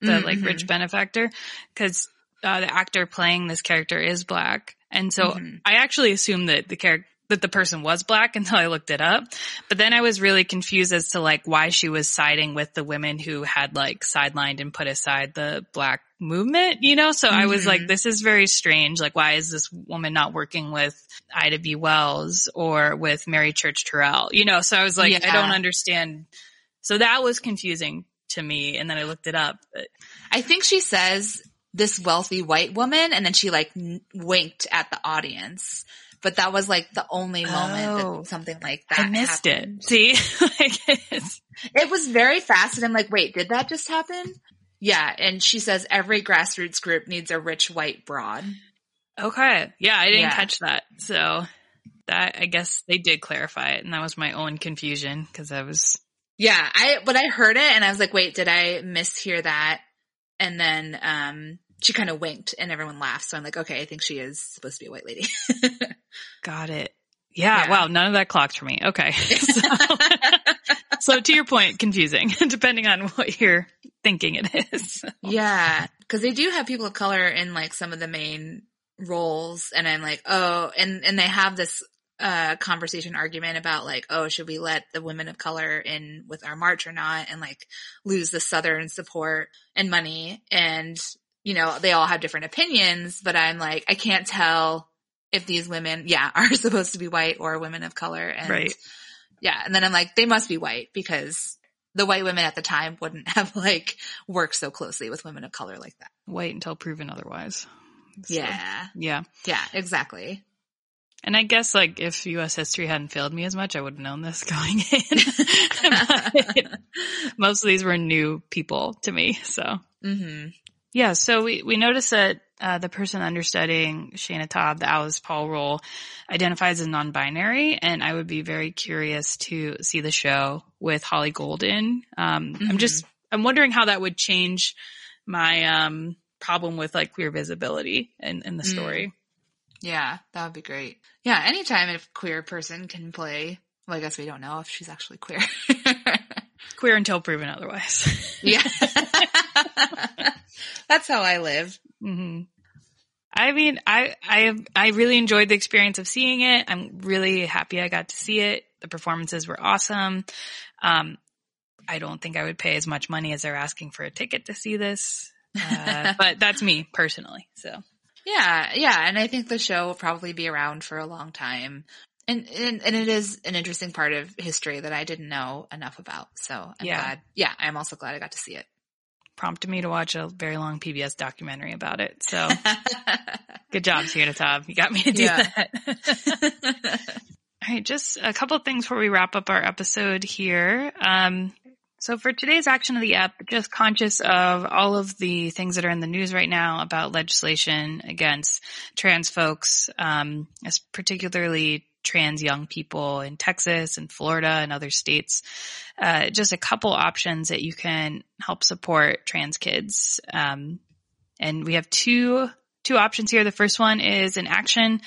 the like Mhm. rich benefactor, because uh, the actor playing this character is black, and so Mhm. I actually assumed that the character that the person was black [laughs] until I looked it up. But then I was really confused as to like why she was siding with the women who had like sidelined and put aside the black movement, you know? So I was like, Mhm. this is very strange. Like, why is this woman not working with Ida B. Wells or with Mary Church Terrell? You know, so I was like, I don't understand. So that was confusing to me. And then I looked it up. But I think she says this wealthy white woman and then she like n- winked at the audience. But that was like the only moment Oh. that something like that I missed happened. it. See? [laughs] It was very fast and I'm like, wait, did that just happen? Yeah. And she says every grassroots group needs a rich white broad. okay. Yeah. I didn't Yeah. catch that. So that, I guess they did clarify it. And that was my own confusion because I was, Yeah. I, but I heard it and I was like, wait, did I mishear that? And then, um, she kind of winked and everyone laughed. So I'm like, okay, I think she is supposed to be a white lady. [laughs] got it. Yeah, Yeah. Wow. None of that clocked for me. Okay. [laughs] [laughs] So, so to your point, confusing depending on what you're thinking it is. Yeah, because they do have people of color in like some of the main roles, and I'm like, oh, and and they have this uh conversation argument about like, oh, should we let the women of color in with our march or not, and like lose the southern support and money, and you know they all have different opinions, but I'm like, I can't tell if these women, yeah, [laughs] are supposed to be white or women of color, and Right. yeah, and then I'm like, they must be white because the white women at the time wouldn't [laughs] have like worked so closely with women of color like that. Wait until proven otherwise. So, Yeah. Yeah. Yeah, exactly. And I guess like if US history hadn't failed me as much, I would have known this [laughs] going in. Most of these were new people to me. So hmm yeah, so we, we noticed that uh, the person understudying Shaina Taub, the Alice Paul role, identifies as non-binary, and I would be very curious to see the show with Holly Golden. Um, I'm just I'm wondering how that would change my um, problem with like queer visibility in, in the Mm. story. Yeah, that would be great. Yeah, anytime a queer person can play, well, I guess we don't know if she's actually queer. [laughs] Queer until proven otherwise. yeah. [laughs] [laughs] That's how I live. hmm I mean, I, I, I really enjoyed the experience of seeing it. I'm really happy I got to see it. The performances were awesome. Um, I don't think I would pay as much money as they're asking for a ticket to see this. Uh, [laughs] but that's me personally. So Yeah, yeah, and I think the show will probably be around for a long time. And, and and it is an interesting part of history that I didn't know enough about. So I'm Yeah. glad. Yeah, I'm also glad I got to see it. Prompted me to watch a very long PBS documentary about it. So [laughs] good job, Shaina Taub. You got me to do Yeah. that. [laughs] All right, just a couple of things before we wrap up our episode here. Um, so for today's action of the app, just conscious of all of the things that are in the news right now about legislation against trans folks, um, as particularly trans young people in Texas and Florida and other states. Uh, just a couple options that you can help support trans kids. Um, and we have two two options here. The first one is an action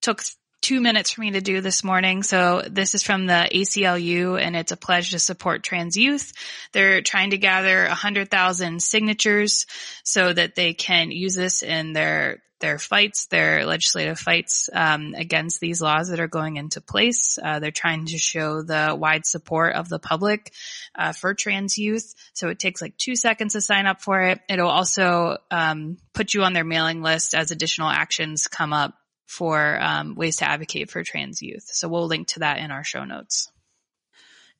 took two minutes for me to do this morning. So this is from the ACLU and it's a pledge to support trans youth. They're trying to gather a hundred thousand signatures so that they can use this in their their fights, their legislative fights um, against these laws that are going into place. Uh, they're trying to show the wide support of the public uh, for trans youth. So it takes like two seconds to sign up for it. It'll also um, put you on their mailing list as additional actions come up for um, ways to advocate for trans youth. So we'll link to that in our show notes.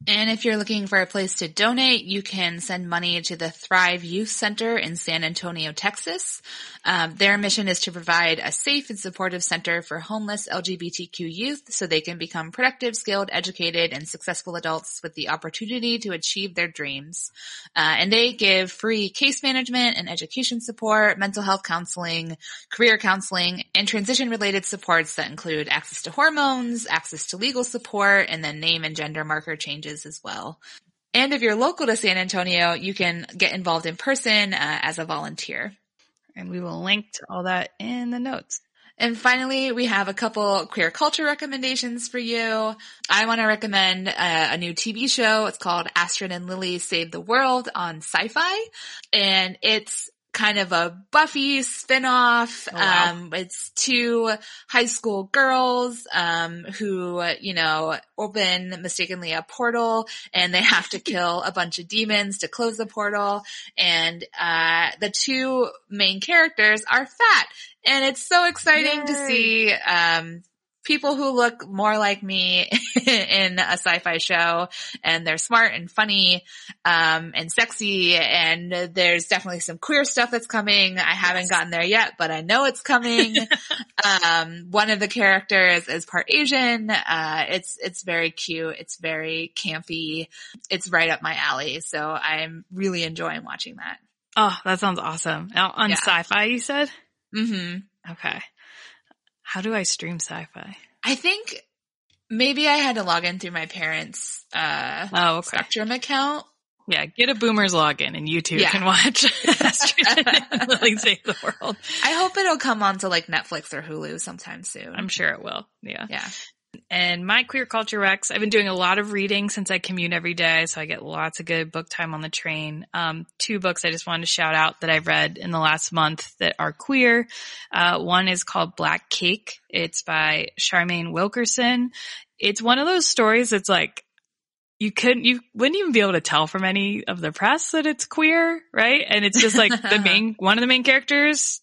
And if you're looking for a place to donate, you can send money to the Thrive Youth Center in San Antonio, Texas. Um, their mission is to provide a safe and supportive center for homeless LGBTQ youth so they can become productive, skilled, educated, and successful adults with the opportunity to achieve their dreams. Uh, and they give free case management and education support, mental health counseling, career counseling, and transition related supports that include access to hormones, access to legal support, and then name and gender marker changes as well. And if you're local to San Antonio, you can get involved in person uh, as a volunteer. And we will link to all that in the notes. And finally, we have a couple queer culture recommendations for you. I want to recommend a, a, new TV show. It's called Astrid and Lily Save the World on Syfy. And it's kind of a Buffy spinoff. Oh, wow. Um, it's two high school girls, um, who, you know, open mistakenly a portal and they have to [laughs] kill a bunch of demons to close the portal. And, uh, the two main characters are fat. And it's so exciting to see, um, people who look more like me [laughs] in a sci-fi show and they're smart and funny um, and sexy and there's definitely some queer stuff that's coming. I haven't gotten there yet but i know it's coming. [laughs] Um, one of the characters is part asian. Uh, it's it's very cute. It's very campy. It's right up my alley. So i'm really enjoying watching that. Oh, that sounds awesome. On Yeah. Syfy, you said? hmm Okay. How do I stream Syfy? i think maybe i had to log in through my parents uh Oh, okay. spectrum account Yeah, get a boomer's login and you two Yeah. can watch [laughs] [laughs] Lily Save the World. I hope it'll come onto like Netflix or Hulu sometime soon. I'm sure it will. Yeah. yeah. And my queer culture Rex, I've been doing a lot of reading since I commute every day, so I get lots of good book time on the train. Um, two books I just wanted to shout out that I've read in the last month that are queer. Uh, one is called Black Cake. It's by Charmaine Wilkerson. It's one of those stories that's like, you couldn't, you wouldn't even be able to tell from any of the press that it's queer, right? And it's just like the [laughs] main, one of the main characters,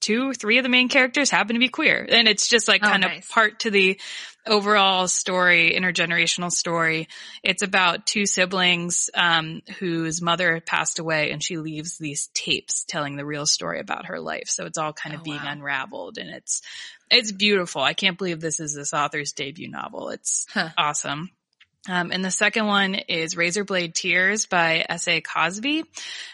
two, three of the main characters happen to be queer. And it's just like Oh, kind nice. of part to the overall story, intergenerational story. It's about two siblings, um, whose mother passed away and she leaves these tapes telling the real story about her life. So it's all kind of Oh, being wow. unraveled and it's, it's beautiful. I can't believe this is this author's debut novel. It's Huh. awesome. Um, and the second one is Razorblade Tears by S.A. Cosby.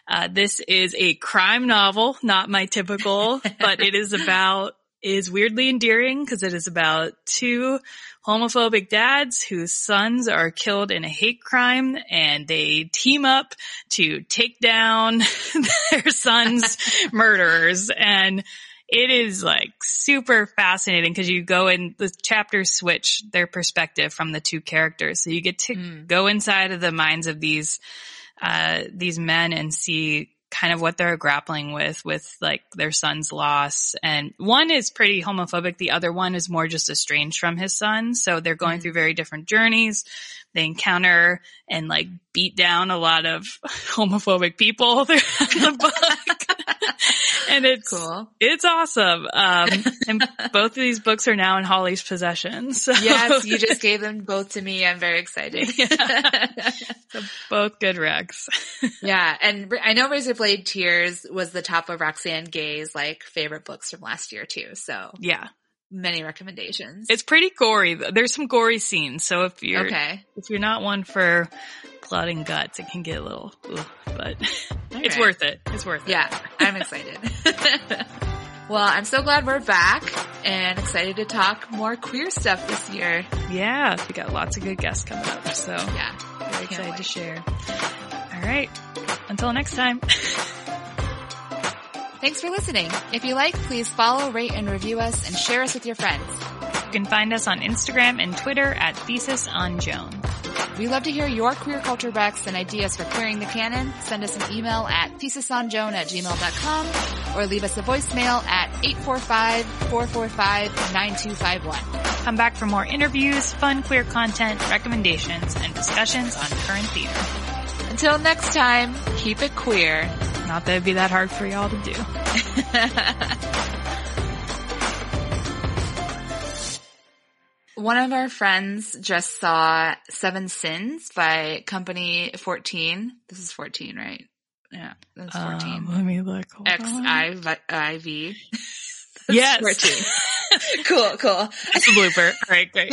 Uh, this is a crime novel, not my typical, [laughs] but it is about, is weirdly endearing because it is about two homophobic dads whose sons are killed in a hate crime and they team up to take down [laughs] their sons' [laughs] murderers. And it is like super fascinating because you go in the chapters switch their perspective from the two characters. So you get to Mm. go inside of the minds of these, uh, these men and see kind of what they're grappling with, with like their son's loss. And one is pretty homophobic. The other one is more just estranged from his son. So they're going Mhm. through very different journeys. They encounter and like beat down a lot of [laughs] homophobic people [laughs] throughout the book. [laughs] and it's Cool. it's awesome. Um, and both of these books are now in Holly's possession. So Yes, you just gave them both to me. I'm very excited. so both good recs. yeah. And I know Razorblade Tears was the top of Roxane Gay's like favorite books from last year too. So yeah, many recommendations. it's pretty gory. There's some gory scenes. So if you're okay. if you're not one for blood and guts, it can get a little, ugh, but [laughs] it's worth it. It's worth it. Yeah, I'm excited. [laughs] well, I'm so glad we're back and excited to talk more queer stuff this year. Yeah, we got lots of good guests coming up. So Yeah. very excited to share. All right. Until next time. [laughs] Thanks for listening. If you like, please follow, rate, and review us and share us with your friends. You can find us on Instagram and Twitter at Thesis on Joan. We love to hear your queer culture recs and ideas for clearing the canon. Send us an email at thesisonjoan at gmail.com or leave us a voicemail at 845-445-9251. Come back for more interviews, fun queer content, recommendations, and discussions on current theater. Until next time, keep it queer. Not that it'd be that hard for y'all to do. [laughs] one of our friends just saw Seven Sins by Company 14. This is 14, right? Yeah, that's 14. Um, let me look. Hold X on. I I V. [laughs] Yes. 14. [laughs] cool, cool. It's a blooper. All right, great.